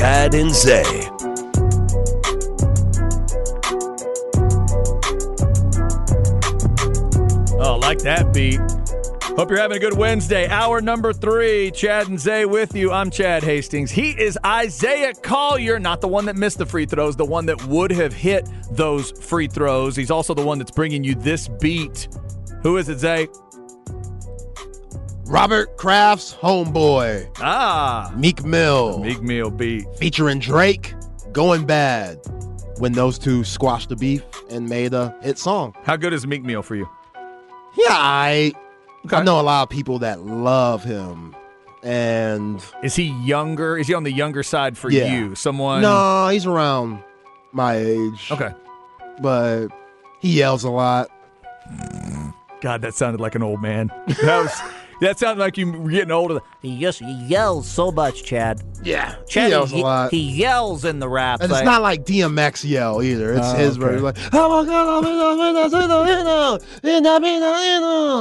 Chad and Zay. Oh, like that beat. Hope you're having a good Wednesday. Hour number three, Chad and Zay with you. I'm Chad Hastings. He is Isaiah Collier, not the one that missed the free throws, the one that would have hit those free throws. He's also the one that's bringing you this beat. Who is it, Zay? Robert Kraft's homeboy, Ah, Meek Mill, Meek Mill beat. featuring Drake, Going Bad, when those two squashed the beef and made a hit song. How good is Meek Mill for you? Yeah, I, Okay. I know a lot of people that love him. And Is he younger? Is he on the younger side for Yeah. you? Someone? no, he's around my age. Okay. But he yells a lot. God, that sounded like an old man. That was. that sounded like you were getting older. He just he yells so much, Chad. Yeah. Chad, he yells he, a lot. he yells in the rap. and it's not like DMX yell either. It's Oh, his okay. version. Like, oh my God,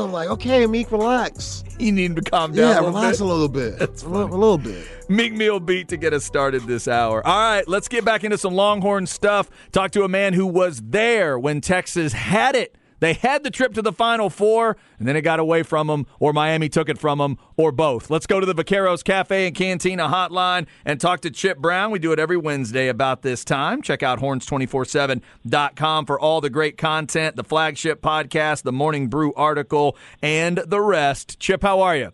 I'm like, okay, Meek, relax. You need to calm down. Yeah, a relax bit. a little bit. That's a, little, a little bit. Meek Mill beat to get us started this hour. All right, let's get back into some Longhorn stuff. Talk to a man who was there when Texas had it. They had the trip to the Final Four, and then it got away from them, or Miami took it from them, or both. Let's go to the Vaqueros Cafe and Cantina hotline and talk to Chip Brown. We do it every Wednesday about this time. Check out horns247.com for all the great content, the flagship podcast, the Morning Brew article, and the rest. Chip, how are you?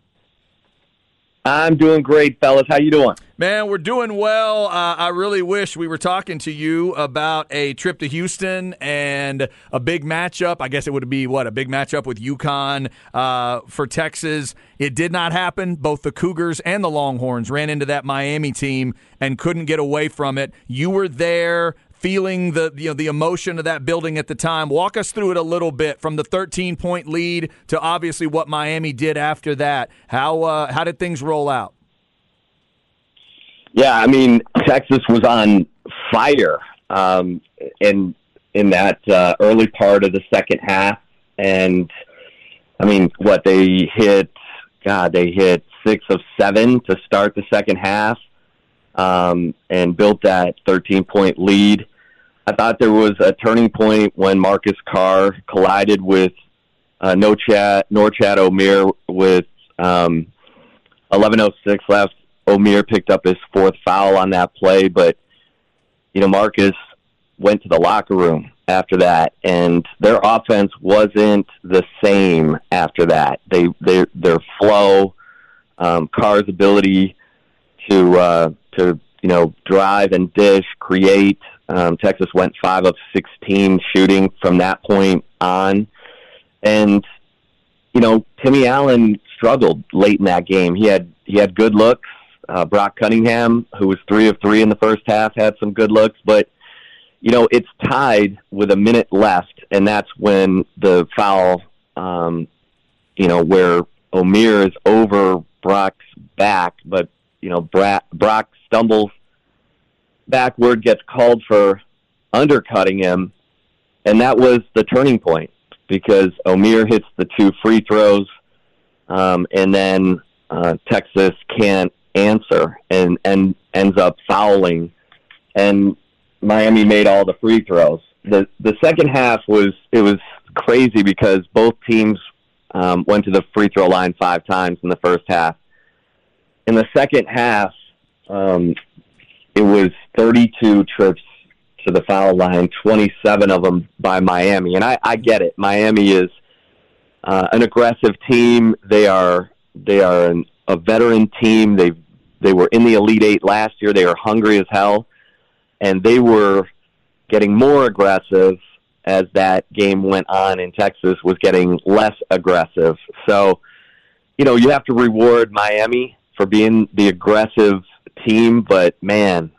I'm doing great, fellas. How you doing? Man, we're doing well. Uh, I really wish we were talking to you about a trip to Houston and a big matchup. I guess it would be what a big matchup with UConn uh, for Texas. It did not happen. Both the Cougars and the Longhorns ran into that Miami team and couldn't get away from it. You were there feeling the you know the emotion of that building at the time. Walk us through it a little bit from the 13 point lead to obviously what Miami did after that. How uh, how did things roll out? Yeah, I mean Texas was on fire um, in in that uh, early part of the second half, and I mean what they hit. God, they hit six of seven to start the second half, um, and built that 13 point lead. I thought there was a turning point when Marcus Carr collided with uh, No Chat Norchad Omier with um, 11:06 left. Omier picked up his fourth foul on that play, but you know Marcus went to the locker room after that, and their offense wasn't the same after that. They they their flow, um, Carr's ability to uh, to you know drive and dish, create. Um, Texas went five of sixteen shooting from that point on, and you know Timmy Allen struggled late in that game. He had he had good looks. Uh, Brock Cunningham, who was three of three in the first half, had some good looks, but you know it's tied with a minute left, and that's when the foul, um, you know, where Omier is over Brock's back, but you know Bra- Brock stumbles backward, gets called for undercutting him, and that was the turning point because Omier hits the two free throws, um, and then uh, Texas can't answer and and ends up fouling, and Miami made all the free throws. the The second half was it was crazy because both teams um, went to the free throw line five times in the first half. In the second half, um, it was 32 trips to the foul line, 27 of them by Miami. And I, I get it. Miami is uh, an aggressive team. They are they are an, a veteran team. They they were in the Elite Eight last year. They are hungry as hell, and they were getting more aggressive as that game went on. In Texas was getting less aggressive. So, you know, you have to reward Miami for being the aggressive team, but man,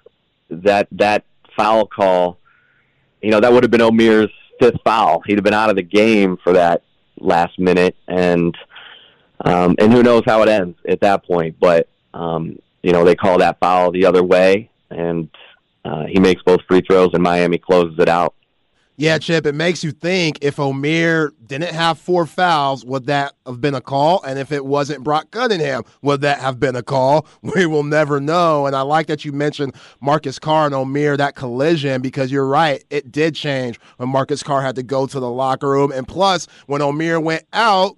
that that foul call, you know, that would have been Omier's fifth foul. He'd have been out of the game for that last minute, and um, and who knows how it ends at that point. But um, you know, they call that foul the other way, and uh, he makes both free throws, and Miami closes it out. Yeah, Chip, it makes you think if Omier didn't have four fouls, would that have been a call? And if it wasn't Brock Cunningham, would that have been a call? We will never know. And I like that you mentioned Marcus Carr and Omier, that collision, because you're right. It did change when Marcus Carr had to go to the locker room. And plus, when Omier went out,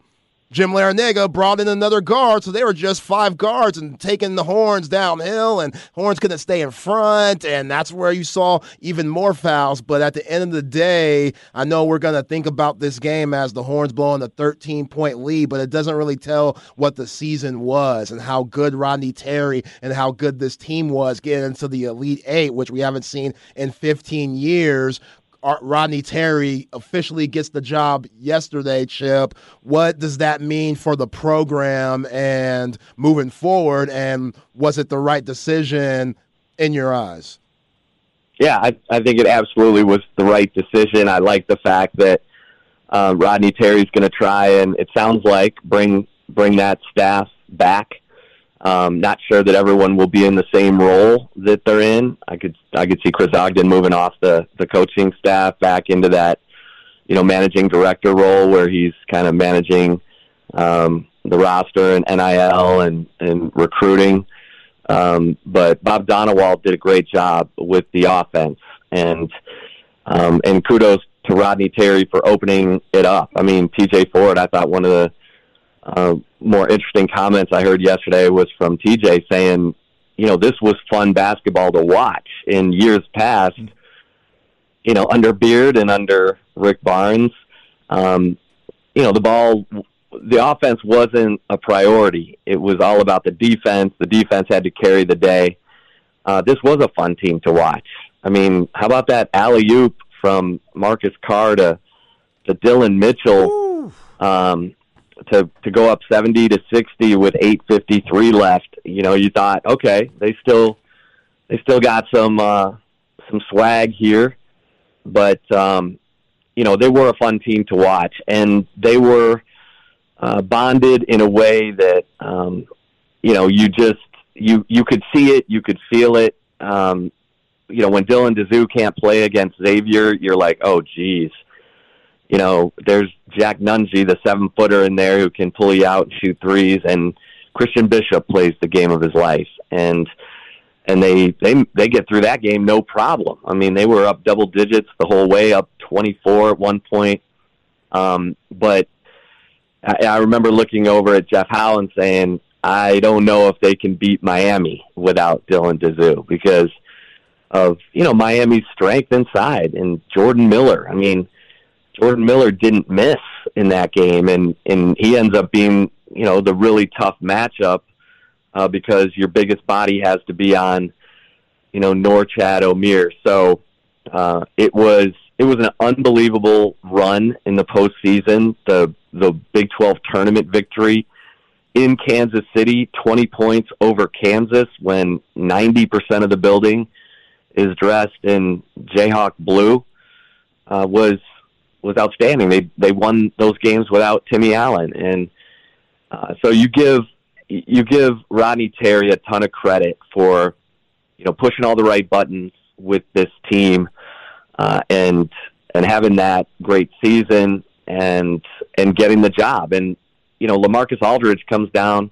Jim Larrañaga brought in another guard, so they were just five guards and taking the horns downhill, and horns couldn't stay in front, and that's where you saw even more fouls. But at the end of the day, I know we're gonna think about this game as the horns blowing a 13 point lead, but it doesn't really tell what the season was and how good Rodney Terry and how good this team was getting into the Elite Eight, which we haven't seen in 15 years. Rodney Terry officially gets the job yesterday, Chip. What does that mean for the program and moving forward? And was it the right decision in your eyes? Yeah, I, I think it absolutely was the right decision. I like the fact that uh, Rodney Terry's going to try and it sounds like bring bring that staff back um, not sure that everyone will be in the same role that they're in. I could I could see Chris Ogden moving off the the coaching staff back into that you know managing director role where he's kind of managing um, the roster and NIL and and recruiting. Um, but Bob Donewald did a great job with the offense and um, and kudos to Rodney Terry for opening it up. I mean, TJ Ford, I thought one of the uh, more interesting comments I heard yesterday was from TJ saying, you know, this was fun basketball to watch. In years past, you know, under Beard and under Rick Barnes, um, you know, the ball, the offense wasn't a priority. It was all about the defense. The defense had to carry the day. Uh, this was a fun team to watch. I mean, how about that alley oop from Marcus Carr to, to Dylan Mitchell? Um, to to go up 70 to 60 with 8:53 left, you know, you thought, okay, they still they still got some uh, some swag here, but um, you know they were a fun team to watch, and they were uh, bonded in a way that um, you know you just you you could see it, you could feel it. Um, you know, when Dylan Disu can't play against Xavier, you're like, oh, geez you know, there's Jack Nunge, the seven footer in there who can pull you out and shoot threes, and Christian Bishop plays the game of his life, and and they they they get through that game no problem. I mean, they were up double digits the whole way, up 24 at one point. Um, but I, I remember looking over at Jeff Howe and saying, I don't know if they can beat Miami without Dylan Disu because of you know Miami's strength inside and Jordan Miller. I mean Jordan Miller didn't miss in that game, and and he ends up being you know the really tough matchup uh, because your biggest body has to be on you know Norchad Omier. So uh, it was it was an unbelievable run in the postseason. The the Big Twelve tournament victory in Kansas City, twenty points over Kansas when ninety percent of the building is dressed in Jayhawk blue uh, was was outstanding. They they won those games without Timmy Allen, and uh, so you give you give Rodney Terry a ton of credit for you know pushing all the right buttons with this team uh, and and having that great season and and getting the job. And you know LaMarcus Aldridge comes down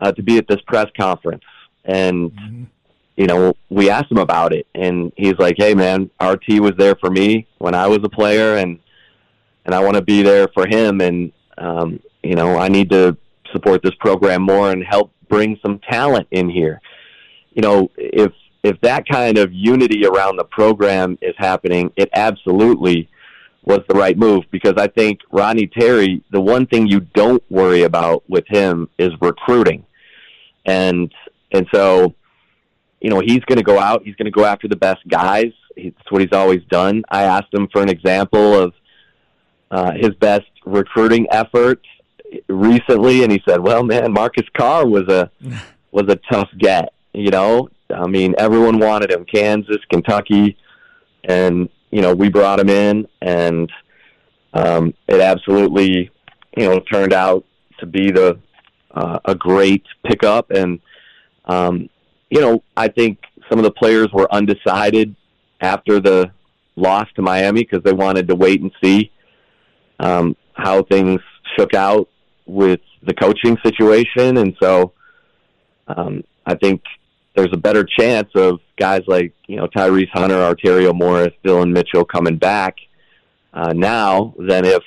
uh, to be at this press conference, and mm-hmm you know, we asked him about it, and he's like, "Hey, man, RT was there for me when I was a player, and and I want to be there for him, and um, you know, I need to support this program more and help bring some talent in here. You know, if if that kind of unity around the program is happening, it absolutely was the right move because I think Ronnie Terry, the one thing you don't worry about with him is recruiting, and and so you know, he's going to go out. He's going to go after the best guys. It's what he's always done. I asked him for an example of uh, his best recruiting effort recently, and he said, "Well, man, Marcus Carr was a was a tough get. You know, I mean, everyone wanted him. Kansas, Kentucky, and you know, we brought him in, and um, it absolutely, you know, turned out to be the uh, a great pickup and." Um, you know, I think some of the players were undecided after the loss to Miami because they wanted to wait and see um, how things shook out with the coaching situation, and so um, I think there's a better chance of guys like you know Tyrese Hunter, Arterio Morris, Dylan Mitchell coming back uh, now than if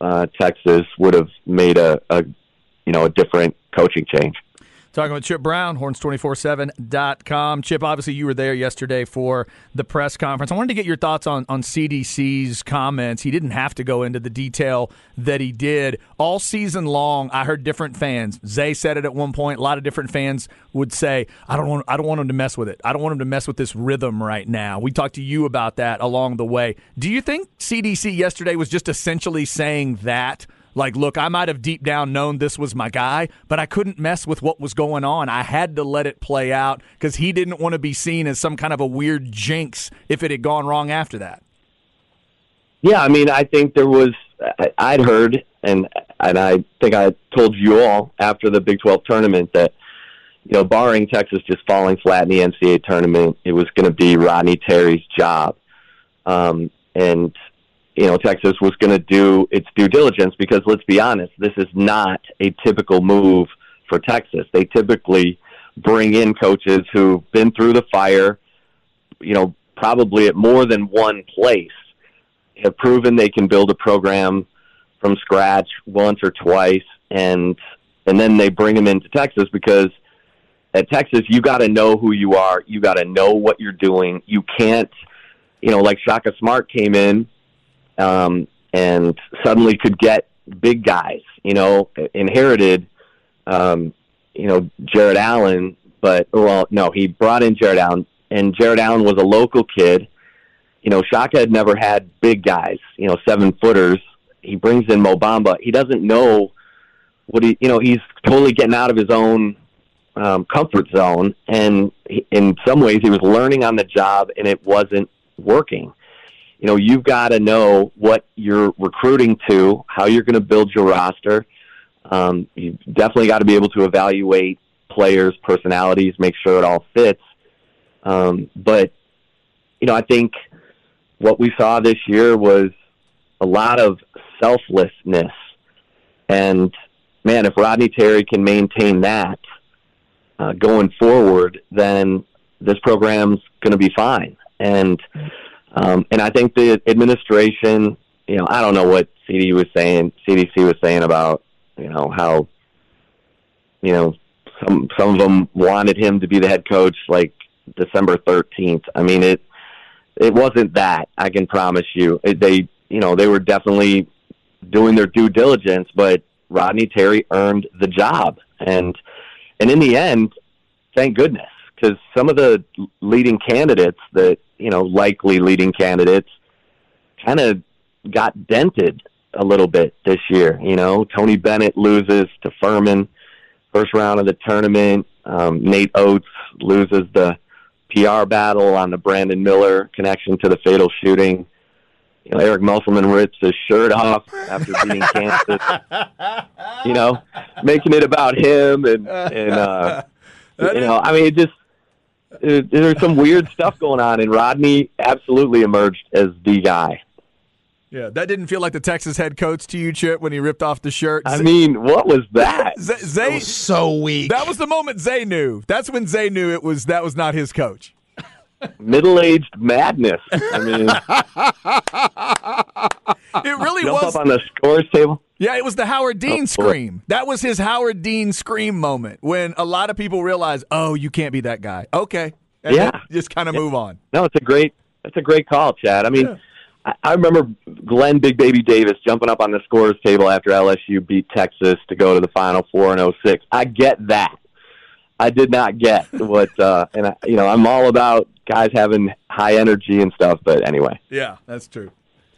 uh, Texas would have made a, a you know a different coaching change. Talking with Chip Brown, horns247.com. Chip, obviously you were there yesterday for the press conference. I wanted to get your thoughts on, on CDC's comments. He didn't have to go into the detail that he did. All season long, I heard different fans. Zay said it at one point. A lot of different fans would say, I don't want I don't want him to mess with it. I don't want him to mess with this rhythm right now. We talked to you about that along the way. Do you think CDC yesterday was just essentially saying that? Like, look, I might have deep down known this was my guy, but I couldn't mess with what was going on. I had to let it play out because he didn't want to be seen as some kind of a weird jinx if it had gone wrong after that. Yeah, I mean, I think there was. I'd heard, and and I think I told you all after the Big Twelve tournament that you know, barring Texas just falling flat in the NCAA tournament, it was going to be Rodney Terry's job. Um, and you know, Texas was going to do its due diligence because let's be honest, this is not a typical move for Texas. They typically bring in coaches who've been through the fire, you know, probably at more than one place, have proven they can build a program from scratch once or twice, and and then they bring them into Texas because at Texas you got to know who you are, you got to know what you're doing. You can't, you know, like Shaka Smart came in um, and suddenly could get big guys. You know, inherited, um, you know, Jarrett Allen, but well, no, he brought in Jarrett Allen, and Jarrett Allen was a local kid. You know, Shaka had never had big guys. You know, seven footers. He brings in Mo Bamba. He doesn't know what he. You know, he's totally getting out of his own um, comfort zone, and he, in some ways, he was learning on the job, and it wasn't working you know, you've got to know what you're recruiting to, how you're going to build your roster. Um, you definitely got to be able to evaluate players' personalities, make sure it all fits. Um, but, you know, I think what we saw this year was a lot of selflessness. And, man, if Rodney Terry can maintain that uh, going forward, then this program's going to be fine. And, um, and I think the administration, you know, I don't know what CD was saying, CDC was saying about, you know, how, you know, some some of them wanted him to be the head coach like December 13th. I mean, it it wasn't that. I can promise you. It, they, you know, they were definitely doing their due diligence, but Rodney Terry earned the job, and and in the end, thank goodness, because some of the leading candidates that you know, likely leading candidates kind of got dented a little bit this year. You know, Tony Bennett loses to Furman first round of the tournament. Um, Nate Oats loses the PR battle on the Brandon Miller connection to the fatal shooting. You know, Eric Musselman rips his shirt off after beating Kansas. You know, making it about him and and uh, you know, I mean, it just there's some weird stuff going on, and Rodney absolutely emerged as the guy. Yeah, that didn't feel like the Texas head coach to you, Chip, when he ripped off the shirt. I mean, what was that? Zay, Zay that was so weak. That was the moment Zay knew. That's when Zay knew it was that was not his coach. Middle-aged madness. I mean, it really jump was up on the scores table. Yeah, it was the Howard Dean Oh, scream. That was his Howard Dean scream moment when a lot of people realized, oh, you can't be that guy. Okay. And Yeah. just kind of move on. No, it's a great, it's a great call, Chad. I mean, I, I remember Glenn Big Baby Davis jumping up on the scores table after LSU beat Texas to go to the Final Four in 06. I get that. I did not get what, uh, and I, you know, I'm all about guys having high energy and stuff. But anyway, Yeah, that's true.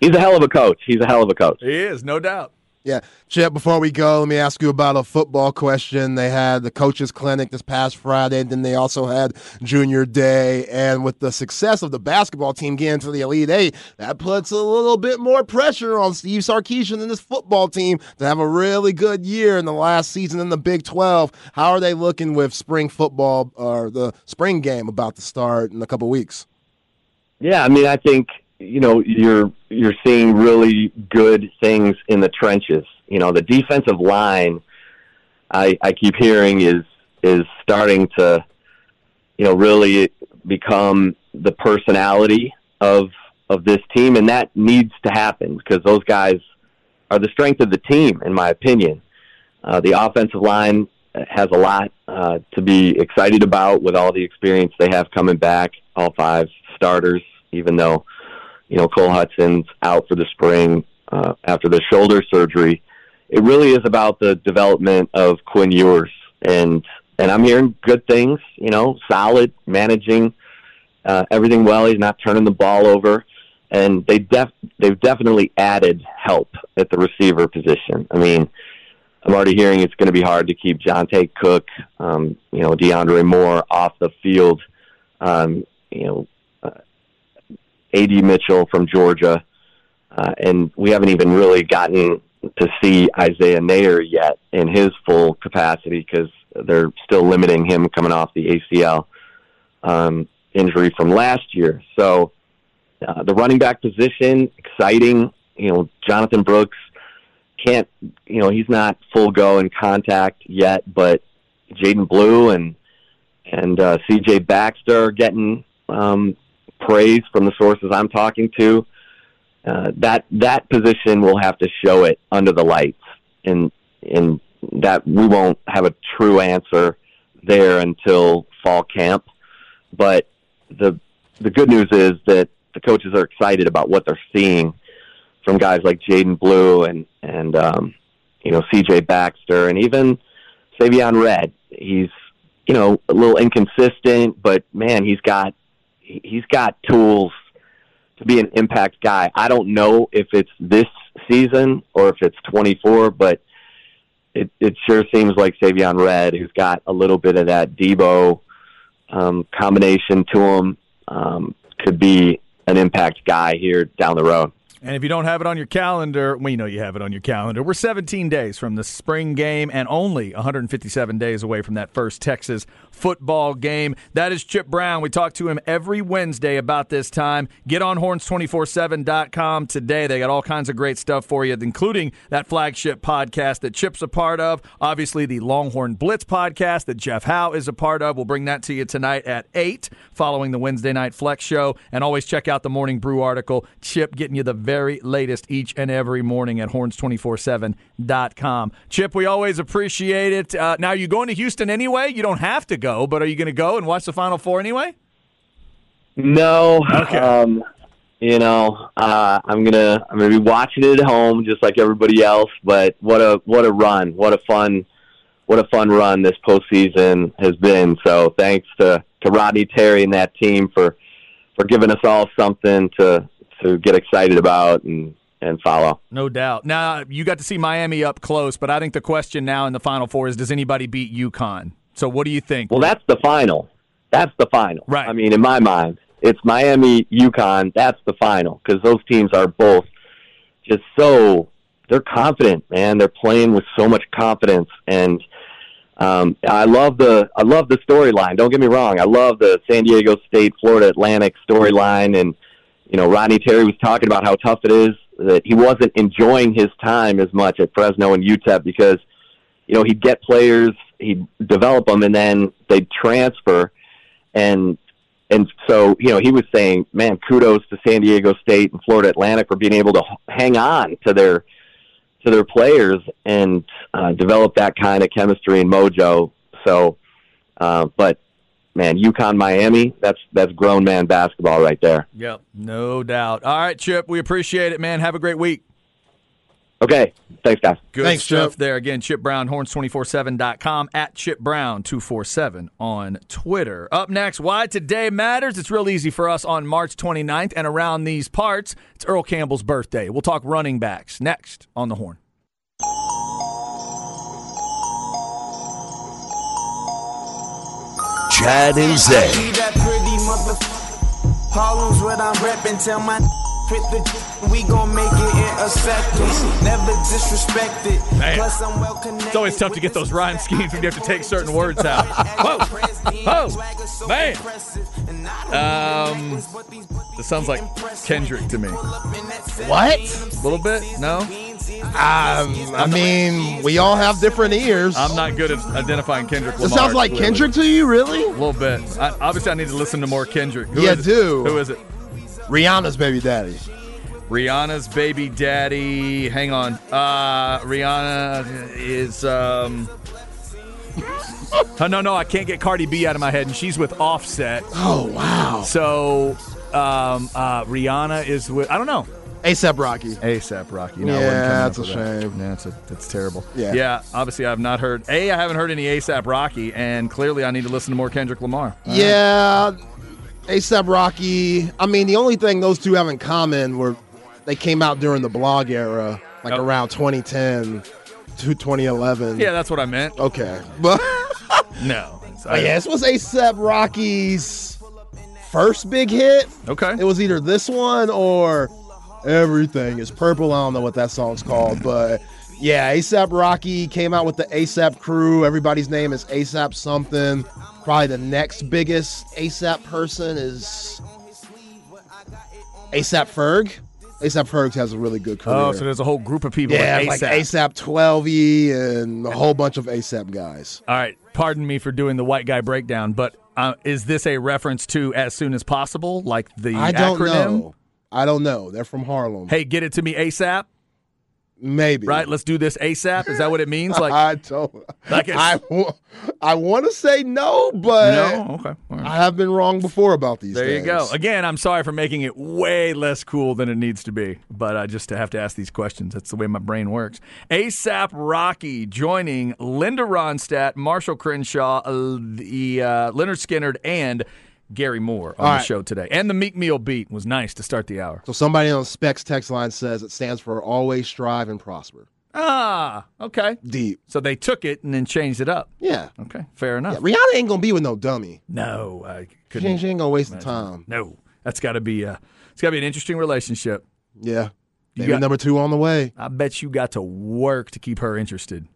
He's a hell of a coach. He's a hell of a coach. He is, no doubt. Yeah. Chip, before we go, let me ask you about a football question. They had the coaches clinic this past Friday, and then they also had junior day. And with the success of the basketball team getting to the Elite Eight, that puts a little bit more pressure on Steve Sarkisian and this football team to have a really good year in the last season in the Big 12. How are they looking with spring football or the spring game about to start in a couple weeks? Yeah, I mean, I think you know, you're you're seeing really good things in the trenches. You know, the defensive line, I I keep hearing is is starting to, you know, really become the personality of of this team, and that needs to happen because those guys are the strength of the team, in my opinion. Uh, the offensive line has a lot uh, to be excited about with all the experience they have coming back, all five starters, even though, you know, Cole Hutson's out for the spring uh, after the shoulder surgery. It really is about the development of Quinn Ewers. And, and I'm hearing good things, you know, solid, managing uh, everything well. He's not turning the ball over. And they def- they've definitely added help at the receiver position. I mean, I'm already hearing it's going to be hard to keep Johntay Cook, um, you know, DeAndre Moore off the field. Um, you know, AD Mitchell from Georgia, uh, and we haven't even really gotten to see Isaiah Neyor yet in his full capacity because they're still limiting him coming off the ACL um, injury from last year. So uh, the running back position, exciting. You know, Jonathan Brooks can't, you know, he's not full go in contact yet, but Jaydon Blue and and uh, C.J. Baxter are getting um, praise from the sources I'm talking to. Uh, that that position will have to show it under the lights, and and that we won't have a true answer there until fall camp. But the the good news is that the coaches are excited about what they're seeing from guys like Jaydon Blue and and um, you know C.J. Baxter and even Savion Red. He's you know a little inconsistent, but man, he's got he's got tools to be an impact guy. I don't know if it's this season or if it's 24, but it it sure seems like Savion Red, who's got a little bit of that Deebo um, combination to him, um, could be an impact guy here down the road. And if you don't have it on your calendar, we know you have it on your calendar. We're 17 days from the spring game and only 157 days away from that first Texas football game. That is Chip Brown. We talk to him every Wednesday about this time. Get on horns247.com today. They got all kinds of great stuff for you, including that flagship podcast that Chip's a part of. Obviously, the Longhorn Blitz podcast that Jeff Howe is a part of. We'll bring that to you tonight at 8 following the Wednesday night flex show. And always check out the Morning Brew article. Chip getting you the very very latest each and every morning at horns247.com. Chip, we always appreciate it. Uh, now, are you going to Houston anyway? You don't have to go, but are you going to go and watch the Final Four anyway? No. Okay. Um, you know, uh, I'm gonna I'm gonna be watching it at home just like everybody else. But what a what a run! What a fun what a fun run this postseason has been. So thanks to to Rodney Terry and that team for for giving us all something to to get excited about and and follow. No doubt. Now you got to see Miami up close, but I think the question now in the Final Four is: Does anybody beat UConn? So what do you think? Well, that's the final. That's the final. Right. I mean, in my mind, it's Miami, UConn. That's the final because those teams are both just so they're confident, man. They're playing with so much confidence, and um, I love the I love the storyline. Don't get me wrong. I love the San Diego State Florida Atlantic storyline and you know, Rodney Terry was talking about how tough it is that he wasn't enjoying his time as much at Fresno and UTEP because, you know, he'd get players, he'd develop them, and then they'd transfer, and and so you know he was saying, man, kudos to San Diego State and Florida Atlantic for being able to hang on to their to their players and uh, develop that kind of chemistry and mojo. So, uh, but man, UConn Miami, that's that's grown man basketball right there. Yep, no doubt. All right, Chip, we appreciate it, man. Have a great week. Okay. Thanks, guys. Good Thanks, stuff Chip. there. Again, Chip Brown, horns247.com, at Chip Brown247 on Twitter. Up next, Why Today Matters. It's real easy for us on March 29th and around these parts. It's Earl Campbell's birthday. We'll talk running backs next on the horn. Chad and Zay. Be that pretty mother. Harlem's what I'm reppin'. Tell my Hit the we gon' make it in a second. Never disrespect it. Man. Plus I'm well connected. It's always tough to get those rhyme schemes when you have to take certain words out. Whoa, whoa, man. Um, this sounds like Kendrick to me. What? A little bit? No, Um, I mean, we all have different ears. I'm not good at identifying Kendrick. it Lamar, sounds like clearly. Kendrick to you, really? A little bit. I, obviously, I need to listen to more Kendrick. Who Yeah, is do. Who is it? Rihanna's baby daddy. Rihanna's baby daddy. Hang on. Uh, Rihanna is. Um, oh, no, no, I can't get Cardi B out of my head, and she's with Offset. Oh wow. So um, uh, Rihanna is with. I don't know. ASAP Rocky. ASAP Rocky. No, I Yeah, that's a that. shame. Yeah, that's, a, that's terrible. Yeah. yeah. Obviously, I've not heard. A, I haven't heard any ASAP Rocky, and clearly, I need to listen to more Kendrick Lamar. Yeah, ASAP Rocky. I mean, the only thing those two have in common were they came out during the blog era, like Oh. around 2010 to 2011. Yeah, that's what I meant. Okay. But, No. but oh, yeah, this was ASAP Rocky's first big hit. Okay. It was either this one or Everything is Purple. I don't know what that song's called, but yeah, ASAP Rocky came out with the ASAP crew. Everybody's name is ASAP something. Probably the next biggest ASAP person is ASAP Ferg. ASAP Ferg has a really good career. Oh, so there's a whole group of people. yeah, like ASAP. ASAP 12 and a whole bunch of ASAP guys. All right. Pardon me for doing the white guy breakdown, but uh, is this a reference to as soon as possible, like the I don't acronym? know. I don't know. They're from Harlem. Hey, get it to me ASAP. Maybe. Right. Let's do this ASAP. Is that what it means? Like I don't. Like I, I want to say no, but no. Okay. Right. I have been wrong before about these. There you go. Again, I'm sorry for making it way less cool than it needs to be, but I just have to ask these questions. That's the way my brain works. ASAP Rocky joining Linda Ronstadt, Marshall Crenshaw, uh, the uh, Lynyrd Skynyrd, and Gary Moore on All the show today. And the Meek Mill beat was nice to start the hour. So somebody on Specs text line says it stands for always strive and prosper. Ah, okay. Deep. So they took it and then changed it up. Yeah. Okay, fair enough. yeah. Rihanna ain't gonna be with no dummy. No, I She couldn't. ain't, she ain't gonna waste the time. No, that's got to be. Uh, it's got to be an interesting relationship. Yeah. You Maybe got- number two on the way. I bet you got to work to keep her interested.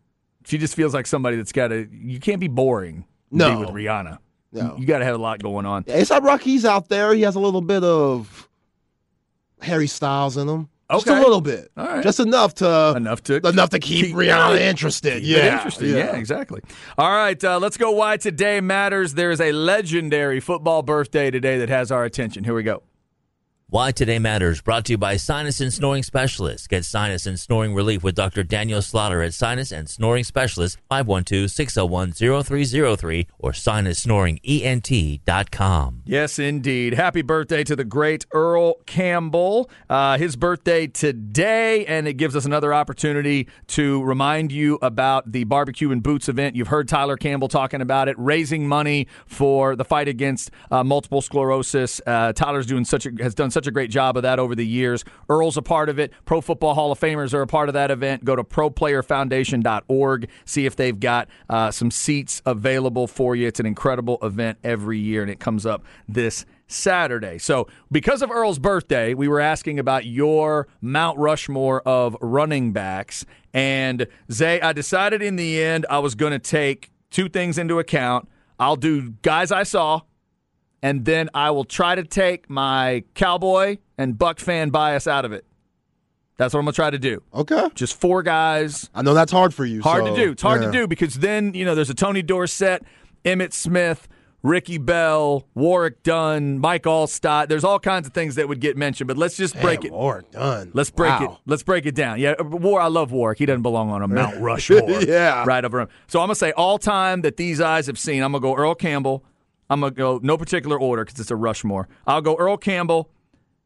She just feels like somebody that's got to. You can't be boring. to No. be with Rihanna. No. you, got to have a lot going on. Yeah, ASAP Rocky's out there. He has a little bit of Harry Styles in him. Just a little bit. All right. Just enough to Enough to enough to keep, keep- Rihanna interested. Keep Yeah. interesting. Yeah. exactly. All right, uh, let's go. Why today matters. There is a legendary football birthday today that has our attention. Here we go. Why Today Matters, brought to you by Sinus and Snoring Specialists. Get sinus and snoring relief with Dr. Daniel Slaughter at Sinus and Snoring Specialists, 512-601-0303 or sinussnoringent.com. Yes, indeed. Happy birthday to the great Earl Campbell. Uh, his birthday today, and it gives us another opportunity to remind you about the Barbecue and Boots event. You've heard Tyler Campbell talking about it, raising money for the fight against uh, multiple sclerosis. Uh, Tyler's doing such a, has done such a great job of that over the years. Earl's a part of it. Pro Football Hall of Famers are a part of that event. Go to proplayerfoundation.org. See if they've got uh, some seats available for you. It's an incredible event every year, and it comes up this Saturday. So, because of Earl's birthday, we were asking about your Mount Rushmore of running backs. And Zay, I decided in the end I was going to take two things into account. I'll do guys I saw, and then I will try to take my Cowboy and Buck fan bias out of it. That's what I'm going to try to do. Okay. Just four guys. I know that's hard for you. Hard so, to do. It's hard yeah. to do because then, you know, there's a Tony Dorsett, Emmitt Smith, Ricky Bell, Warwick Dunn, Mike Alstott. There's all kinds of things that would get mentioned, but let's just break it. War done. Let's break it. Let's break it down. Yeah, uh, War. I love Warwick. He doesn't belong on a Mount Rushmore. Yeah. right over him. So I'm gonna say all time that these eyes have seen. I'm gonna go Earl Campbell. I'm gonna go no particular order because it's a Rushmore. I'll go Earl Campbell.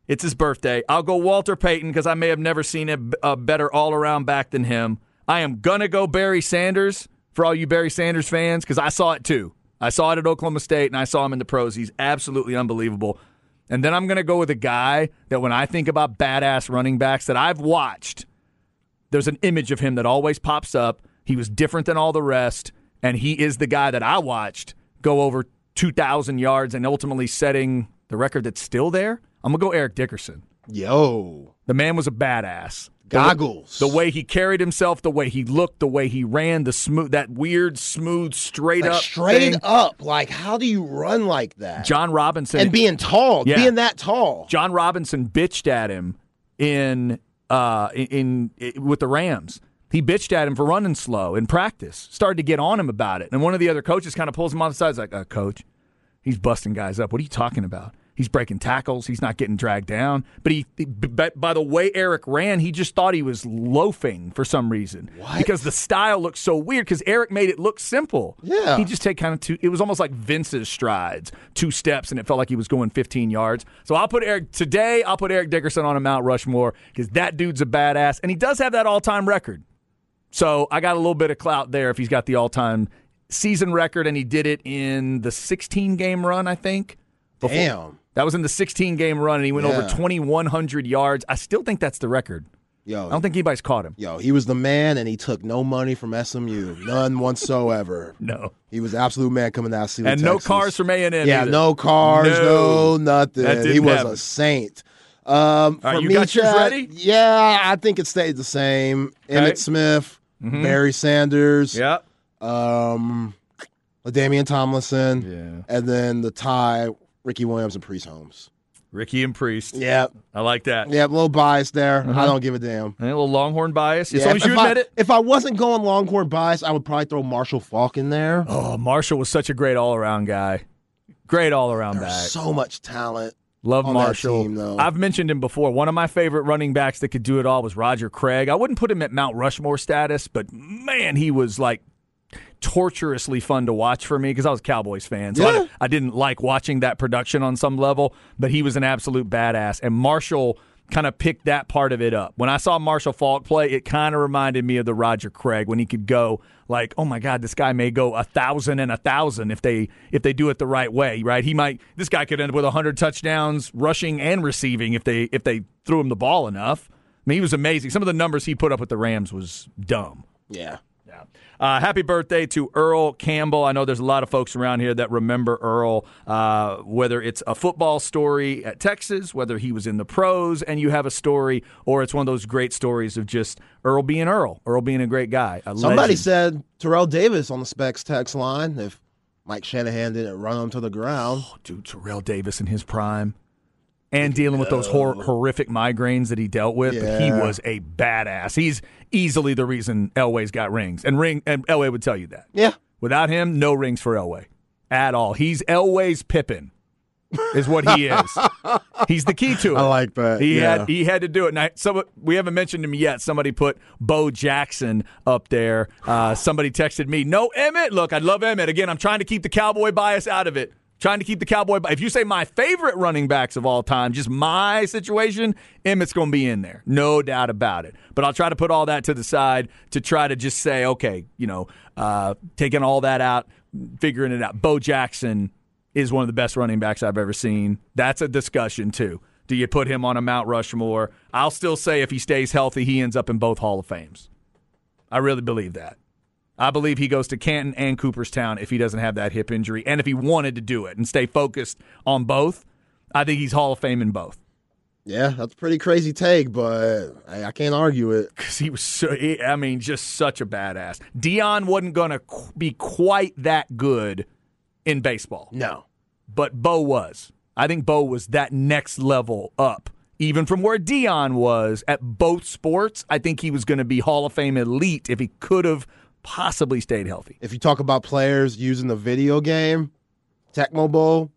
It's his birthday. I'll go Walter Payton because I may have never seen a, a better all around back than him. I am gonna go Barry Sanders for all you Barry Sanders fans because I saw it too. I saw it at Oklahoma State and I saw him in the pros. He's absolutely unbelievable. And then I'm going to go with a guy that when I think about badass running backs that I've watched, there's an image of him that always pops up. He was different than all the rest, and he is the guy that I watched go over 2,000 yards and ultimately setting the record that's still there. I'm going to go Eric Dickerson. Yo, The man was a badass. goggles. The way he carried himself, the way he looked, the way he ran, the smooth, that weird, smooth, straight like up, straight thing. up. Like, how do you run like that? John Robinson and being tall, Yeah. being that tall. John Robinson bitched at him in uh in, in with the Rams. He bitched at him for running slow in practice. Started to get on him about it, and one of the other coaches kind of pulls him on the side. He's like, uh, "Coach, he's busting guys up. What are you talking about? He's breaking tackles. He's not getting dragged down. But he, but by the way Eric ran, he just thought he was loafing for some reason because the style looked so weird. Because Eric made it look simple. Yeah. he just take kind of two. It was almost like Vince's strides, two steps, and it felt like he was going 15 yards. So I'll put Eric today. I'll put Eric Dickerson on a Mount Rushmore because that dude's a badass, and he does have that all-time record. So I got a little bit of clout there if he's got the all-time season record, and he did it in the 16 game run, I think. Before- Damn. That was in the 16 game run, and he went over 2,100 yards. I still think that's the record. Yo, I don't think anybody's caught him. yo, he was the man, and he took no money from SMU, none whatsoever. No. He was absolute man coming out of Sealy, And no cars from A&M Yeah, either. no cars, No. no, nothing. He was happen. a saint. Um, All for right, you me, got yours Chad, ready? Yeah, I think it stayed the same. Emmitt Smith, Barry Sanders, Yeah. um, Damian Tomlinson, Yeah. and then the tie, Ricky Williams and Priest Holmes. Ricky and Priest. Yeah, I like that. yeah, a little bias there. Uh-huh. I don't give a damn. And a little Longhorn bias. As Yeah, long as if you I- admit it. If I wasn't going Longhorn bias, I would probably throw Marshall Faulk in there. Oh, Marshall was such a great all around guy. Great all around back. so much talent. Love Marshall. team. I've mentioned him before. One of my favorite running backs that could do it all was Roger Craig. I wouldn't put him at Mount Rushmore status, but man, he was like torturously fun to watch for me because I was a Cowboys fan. So Yeah. I, I didn't like watching that production on some level, but he was an absolute badass. And Marshall kind of picked that part of it up. When I saw Marshall Faulk play, it kind of reminded me of the Roger Craig when he could go like, oh my God, this guy may go a thousand and a thousand if they if they do it the right way, right? He might this guy could end up with hundred touchdowns rushing and receiving if they if they threw him the ball enough. I mean, he was amazing. Some of the numbers he put up with the Rams was dumb. Yeah. Yeah. Uh, happy birthday to Earl Campbell. I know there's a lot of folks around here that remember Earl, uh, whether it's a football story at Texas, whether he was in the pros and you have a story, or it's one of those great stories of just Earl being Earl, Earl being a great guy. a Somebody legend. said Terrell Davis on the Specs text line if Mike Shanahan didn't run him to the ground. dude, Terrell Davis in his prime. And dealing with those hor- horrific migraines that he dealt with, but he was a badass. He's easily the reason Elway's got rings, and ring and Elway would tell you that. Yeah. Without him, no rings for Elway at all. He's Elway's Pippin, is what he is. He's the key to it. I like that. He yeah. had he had to do it. Now, some, we haven't mentioned him yet. Somebody put Bo Jackson up there. Uh, somebody texted me, "No Emmitt. Look, I love Emmitt. Again, I'm trying to keep the cowboy bias out of it. Trying to keep the cowboy. If you say my favorite running backs of all time, just my situation, Emmitt's going to be in there, no doubt about it. But I'll try to put all that to the side to try to just say, okay, you know, uh, taking all that out, figuring it out. Bo Jackson is one of the best running backs I've ever seen. That's a discussion too. Do you put him on a Mount Rushmore? I'll still say if he stays healthy, he ends up in both Hall of Fames. I really believe that. I believe he goes to Canton and Cooperstown if he doesn't have that hip injury, and if he wanted to do it and stay focused on both, I think he's Hall of Fame in both. yeah, that's a pretty crazy take, but I, I can't argue it. because he was so he- I mean just such a badass. Deion wasn't going to qu- be quite that good in baseball, No. but Bo was. I think Bo was that next level up. Even from where Deion was at both sports, I think he was going to be Hall of Fame elite if he could have possibly stayed healthy. If you talk about players using the video game, Tecmo Bowl,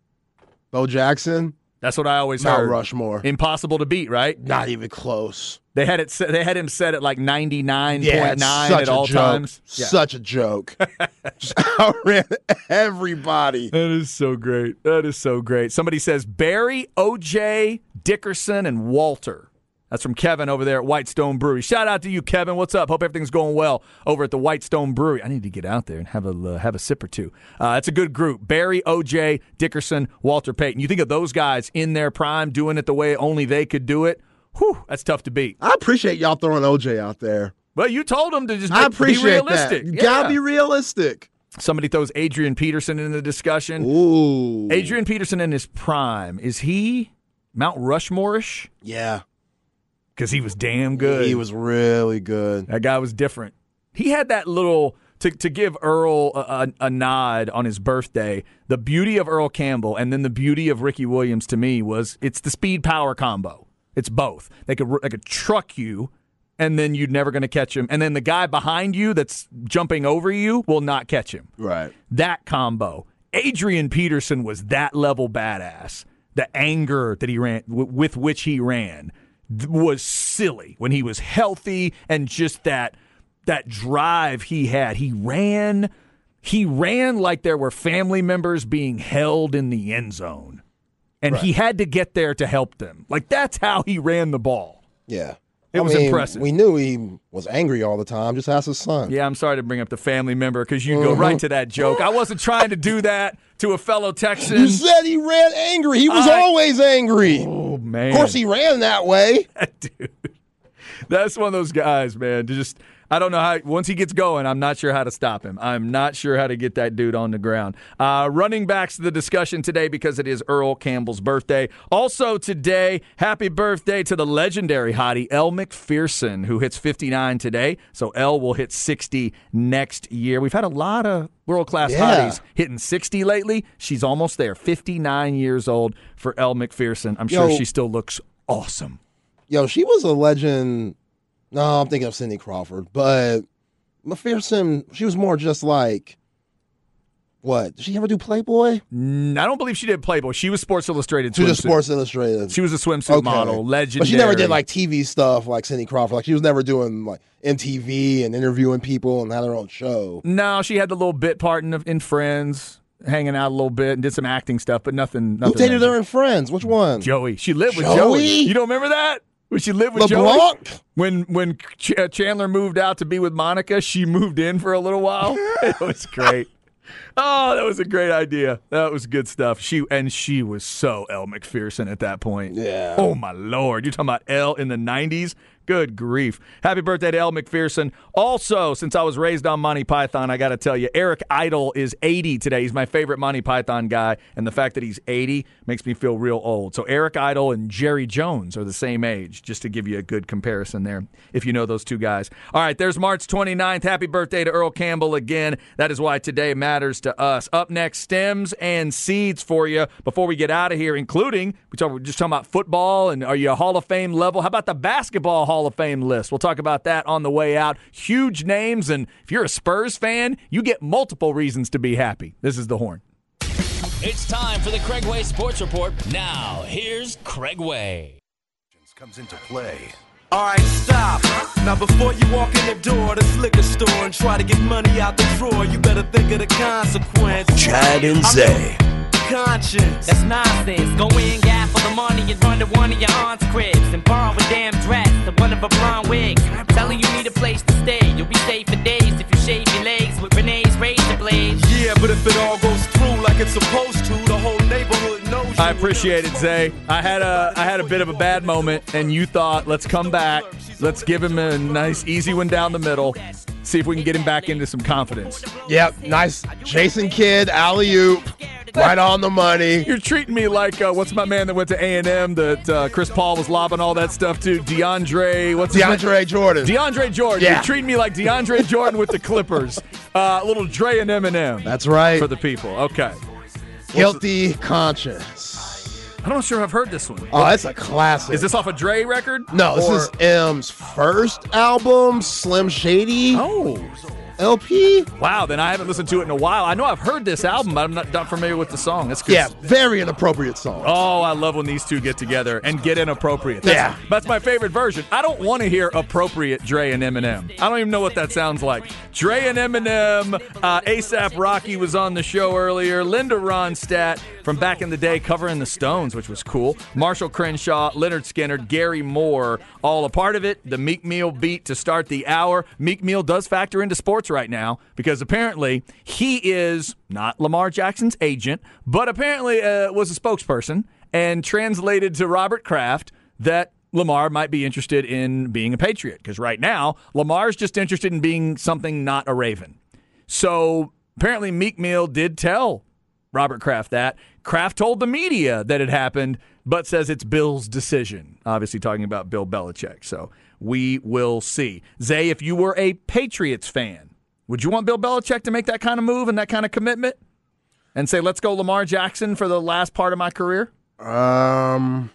Bo Jackson, That's what I always Mount heard. Rushmore. Impossible to beat, right? Not even close. They had it. They had him set at like ninety nine Yeah, point nine such at a all joke. times. Such a joke. Just outran everybody. That is so great. That is so great. Somebody says Barry, OJ, Dickerson, and Walter. That's from Kevin over there at Whitestone Brewery. Shout out to you, Kevin. What's up? Hope everything's going well over at the Whitestone Brewery. I need to get out there and have a uh, have a sip or two. Uh, it's a good group. Barry, OJ, Dickerson, Walter Payton. You think of those guys in their prime doing it the way only they could do it? Whew, that's tough to beat. I appreciate y'all throwing OJ out there. Well, you told him to just I be- appreciate be realistic. that. You Yeah. Gotta be realistic. Somebody throws Adrian Peterson in the discussion. Ooh. Adrian Peterson in his prime, is he Mount Rushmore-ish Yeah, because he was damn good. he was really good. That guy was different. He had that little to to give Earl a, a, a nod on his birthday. The beauty of Earl Campbell and then the beauty of Ricky Williams to me was it's the speed power combo. It's both. They could they could truck you. And then you're never going to catch him. And then the guy behind you that's jumping over you will not catch him. Right. That combo. Adrian Peterson was that level badass. The anger that he ran w- with which he ran was silly when he was healthy and just that that drive he had. He ran he ran like there were family members being held in the end zone. And he had to get there to help them. Like that's how he ran the ball. Yeah. It I was mean, impressive. We knew he was angry all the time. Just ask his son. Yeah, I'm sorry to bring up the family member because you go mm-hmm. right to that joke. I wasn't trying to do that to a fellow Texan. You said he ran angry. He was I- always angry. oh man, Of course, he ran that way. dude. That's one of those guys, man. To just I don't know how once he gets going, I'm not sure how to stop him. I'm not sure how to get that dude on the ground. Uh, running backs to the discussion today because it is Earl Campbell's birthday. Also today, happy birthday to the legendary hottie Elle Macpherson, who hits 59 today. So Elle will hit 60 next year. We've had a lot of world class Yeah. hotties hitting 60 lately. She's almost there. 59 years old for Elle Macpherson. I'm sure she still looks awesome. Yo, she was a legend. No, I'm thinking of Cindy Crawford, but Macpherson, she was more just like what? Did she ever do Playboy? Mm, I don't believe she did Playboy. She was Sports Illustrated. She was swimsuit. Sports Illustrated. She was a swimsuit Okay. model, legendary. But she never did like TV stuff like Cindy Crawford. Like she was never doing like MTV and interviewing people and had her own show. No, she had the little bit part in, in Friends, hanging out a little bit, and did some acting stuff, but nothing. Who nothing dated major. her in Friends? Which one? Joey. She lived with Joey? Joey. You don't remember that? When she live with Joey? LeBlanc? When when Ch- uh, Chandler moved out to be with Monica, she moved in for a little while. it was great. Oh, that was a great idea. That was good stuff. She and she was so Elle Macpherson at that point. Yeah. Oh my lord, you're talking about Elle in the '90s. Good grief! Happy birthday to Elle Macpherson. Also, since I was raised on Monty Python, I got to tell you, Eric Idle is 80 today. He's my favorite Monty Python guy, and the fact that he's 80 makes me feel real old. So Eric Idle and Jerry Jones are the same age, just to give you a good comparison there, if you know those two guys. All right, there's March 29th. Happy birthday to Earl Campbell again. That is why today matters to us. Up next, stems and seeds for you before we get out of here, including we talk, we're just talking about football and are you a Hall of Fame level? How about the basketball Hall of Fame list? We'll talk about that on the way out. Huge names, and if you're a Spurs fan, you get multiple reasons to be happy. This is the horn. It's time for the Craig Way Sports Report. Now, here's Craig Way. Comes into play. Alright, stop. Now before you walk in the door of this liquor store and try to get money out the drawer, you better think of the consequence. Chad and Zay. Conscience. That's nonsense. Go in, gap for the money, and run to one of your aunt's cribs and borrow a damn dress, the one of her blonde wigs. Telling you need a place to stay. You'll be safe for days if you shave your legs with Renee's razor blades. Yeah, but if it all goes through like it's supposed to, the whole neighborhood knows. I appreciate it, Zay. I had a I had a bit of a bad moment, and you thought, let's come back, let's give him a nice, easy one down the middle, see if we can get him back into some confidence. Yep, nice Jason Kidd alley oop, right on the money. You're treating me like uh, what's my man that went to A and M that uh, Chris Paul was lobbing all that stuff to DeAndre. What's his? DeAndre Jordan. DeAndre Jordan. Yeah. You're treating me like DeAndre Jordan with the Clippers. Uh, little Dre and Eminem. That's right. for the people. Okay. Guilty conscience. I'm not sure I've heard this one. Oh, that's a classic. Is this off a Dre record? No, this is M's first album, Slim Shady Oh. LP. Wow, then I haven't listened to it in a while. I know I've heard this album, but I'm not, not familiar with the song. That's good. Yeah, very inappropriate song. Oh, I love when these two get together and get inappropriate. That's, Yeah. That's my favorite version. I don't want to hear appropriate Dre and Eminem. I don't even know what that sounds like. Dre and Eminem, uh, ASAP Rocky was on the show earlier. Linda Ronstadt from back in the day covering the Stones, which was cool. Marshall Crenshaw, Lynyrd Skynyrd, Gary Moore, all a part of it. The Meek Mill beat to start the hour. Meek Mill does factor into sports right now because apparently he is not Lamar Jackson's agent, but apparently uh, was a spokesperson and translated to Robert Kraft that Lamar might be interested in being a Patriot because right now Lamar's just interested in being something not a Raven. So apparently Meek Mill did tell Robert Kraft that. Kraft told the media that it happened. but says it's Bill's decision. Obviously, talking about Bill Belichick. So we will see. Zay, if you were a Patriots fan, would you want Bill Belichick to make that kind of move and that kind of commitment and say, let's go Lamar Jackson for the last part of my career? Um,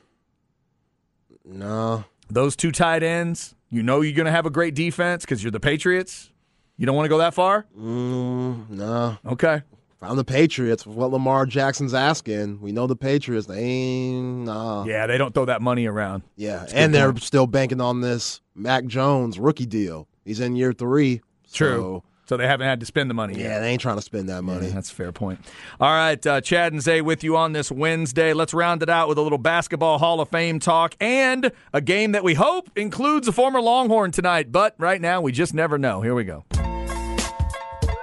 no. Those two tight ends, you know you're going to have a great defense because you're the Patriots. You don't want to go that far? Mm, no. Okay. I'm the Patriots, what Lamar Jackson's asking, we know the Patriots. They ain't. Nah. Yeah, they don't throw that money around. Yeah, and they're still banking on this Mac Jones rookie deal. He's in year three. True. So they haven't had to spend the money So, yet. yeah, they ain't trying to spend that money. Yeah, that's a fair point. All right, uh, Chad and Zay with you on this Wednesday. Let's round it out with a little basketball Hall of Fame talk and a game that we hope includes a former Longhorn tonight. But right now, we just never know. Here we go.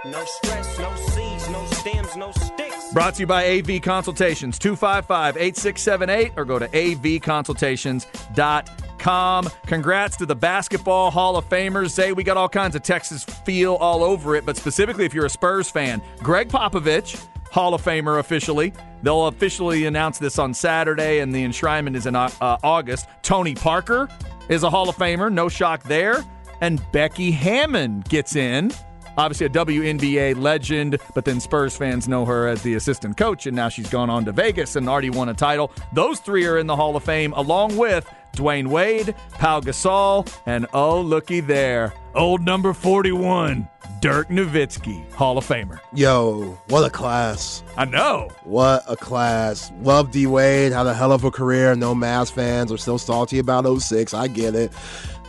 No stress, no seeds, no stems, no sticks. Brought to you by AV Consultations, 255 8678, or go to avconsultations.com. Congrats to the Basketball Hall of Famers. Say we got all kinds of Texas feel all over it, but specifically if you're a Spurs fan, Gregg Popovich, Hall of Famer officially. They'll officially announce this on Saturday, and the enshrinement is in uh, August. Tony Parker is a Hall of Famer, no shock there. And Becky Hammon gets in obviously a WNBA legend, but then Spurs fans know her as the assistant coach, and now she's gone on to Vegas and already won a title. Those three are in the Hall of Fame, along with Dwyane Wade, Pau Gasol, and oh, looky there, old number 41, Dirk Nowitzki, Hall of Famer. Yo, what a class. I know. What a class. Love D Wade, had a hell of a career. No Mavs fans are still salty about 06. I get it.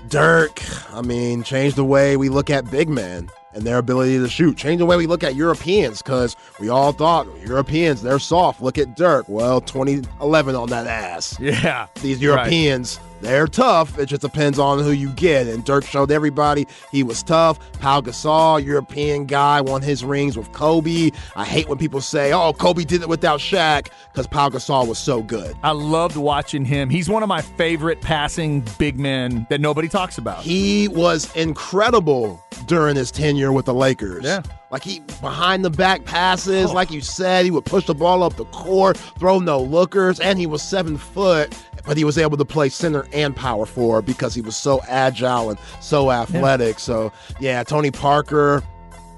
Dirk, I mean, changed the way we look at big men and their ability to shoot. Change the way we look at Europeans because we all thought Europeans, they're soft. Look at Dirk. Well, 2011 on that ass. Yeah. These Europeans. They're tough. It just depends on who you get. And Dirk showed everybody he was tough. Pau Gasol, European guy, won his rings with Kobe. I hate when people say, oh, Kobe did it without Shaq because Pau Gasol was so good. I loved watching him. He's one of my favorite passing big men that nobody talks about. He was incredible during his tenure with the Lakers. Yeah. Like he behind the back passes, oh. like you said, he would push the ball up the court, throw no lookers, and he was seven foot, but he was able to play center and power forward because he was so agile and so athletic. Yeah. So yeah, Tony Parker,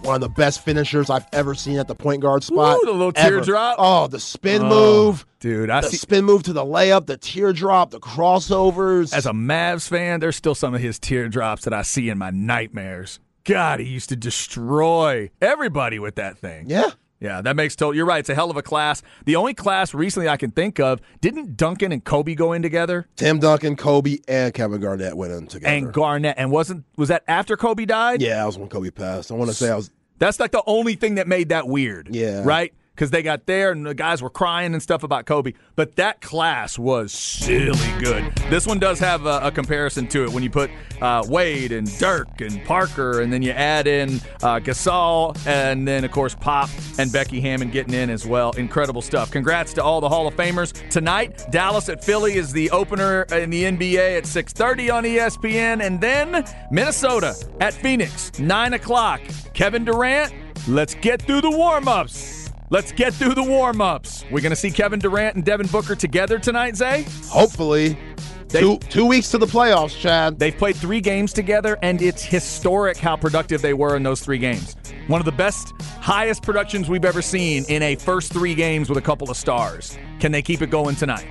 one of the best finishers I've ever seen at the point guard spot. Ooh, the little teardrop. Oh, the spin oh, move. Dude, I the see- spin move to the layup, the teardrop, the crossovers. As a Mavs fan, there's still some of his teardrops that I see in my nightmares. God, he used to destroy everybody with that thing. Yeah. Yeah, that makes total. You're right. It's a hell of a class. The only class recently I can think of didn't Duncan and Kobe go in together? Tim Duncan, Kobe, and Kevin Garnett went in together. And Garnett, and wasn't was that after Kobe died? Yeah, that was when Kobe passed. I want to say I was. That's like the only thing that made that weird. Yeah. Right because they got there and the guys were crying and stuff about Kobe. But that class was silly good. This one does have a, a comparison to it when you put uh, Wade and Dirk and Parker, and then you add in uh, Gasol, and then of course Pop and Becky Hammon getting in as well. Incredible stuff. Congrats to all the Hall of Famers tonight. Dallas at Philly is the opener in the NBA at 6:30 on ESPN, and then Minnesota at Phoenix 9 o'clock. Kevin Durant. Let's get through the warm-ups. Let's get through the warm ups. We're going to see Kevin Durant and Devin Booker together tonight, Zay? Hopefully. They, two, two weeks to the playoffs, Chad. They've played three games together, and it's historic how productive they were in those three games. One of the best, highest productions we've ever seen in a first three games with a couple of stars. Can they keep it going tonight?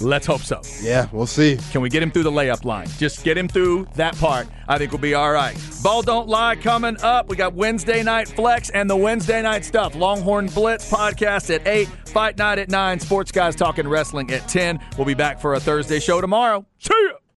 Let's hope so. Yeah, we'll see. Can we get him through the layup line? Just get him through that part. I think we'll be all right. Ball Don't Lie coming up. We got Wednesday Night Flex and the Wednesday Night Stuff. Longhorn Blitz podcast at 8, Fight Night at 9, Sports Guys Talking Wrestling at 10. We'll be back for a Thursday show tomorrow. See ya!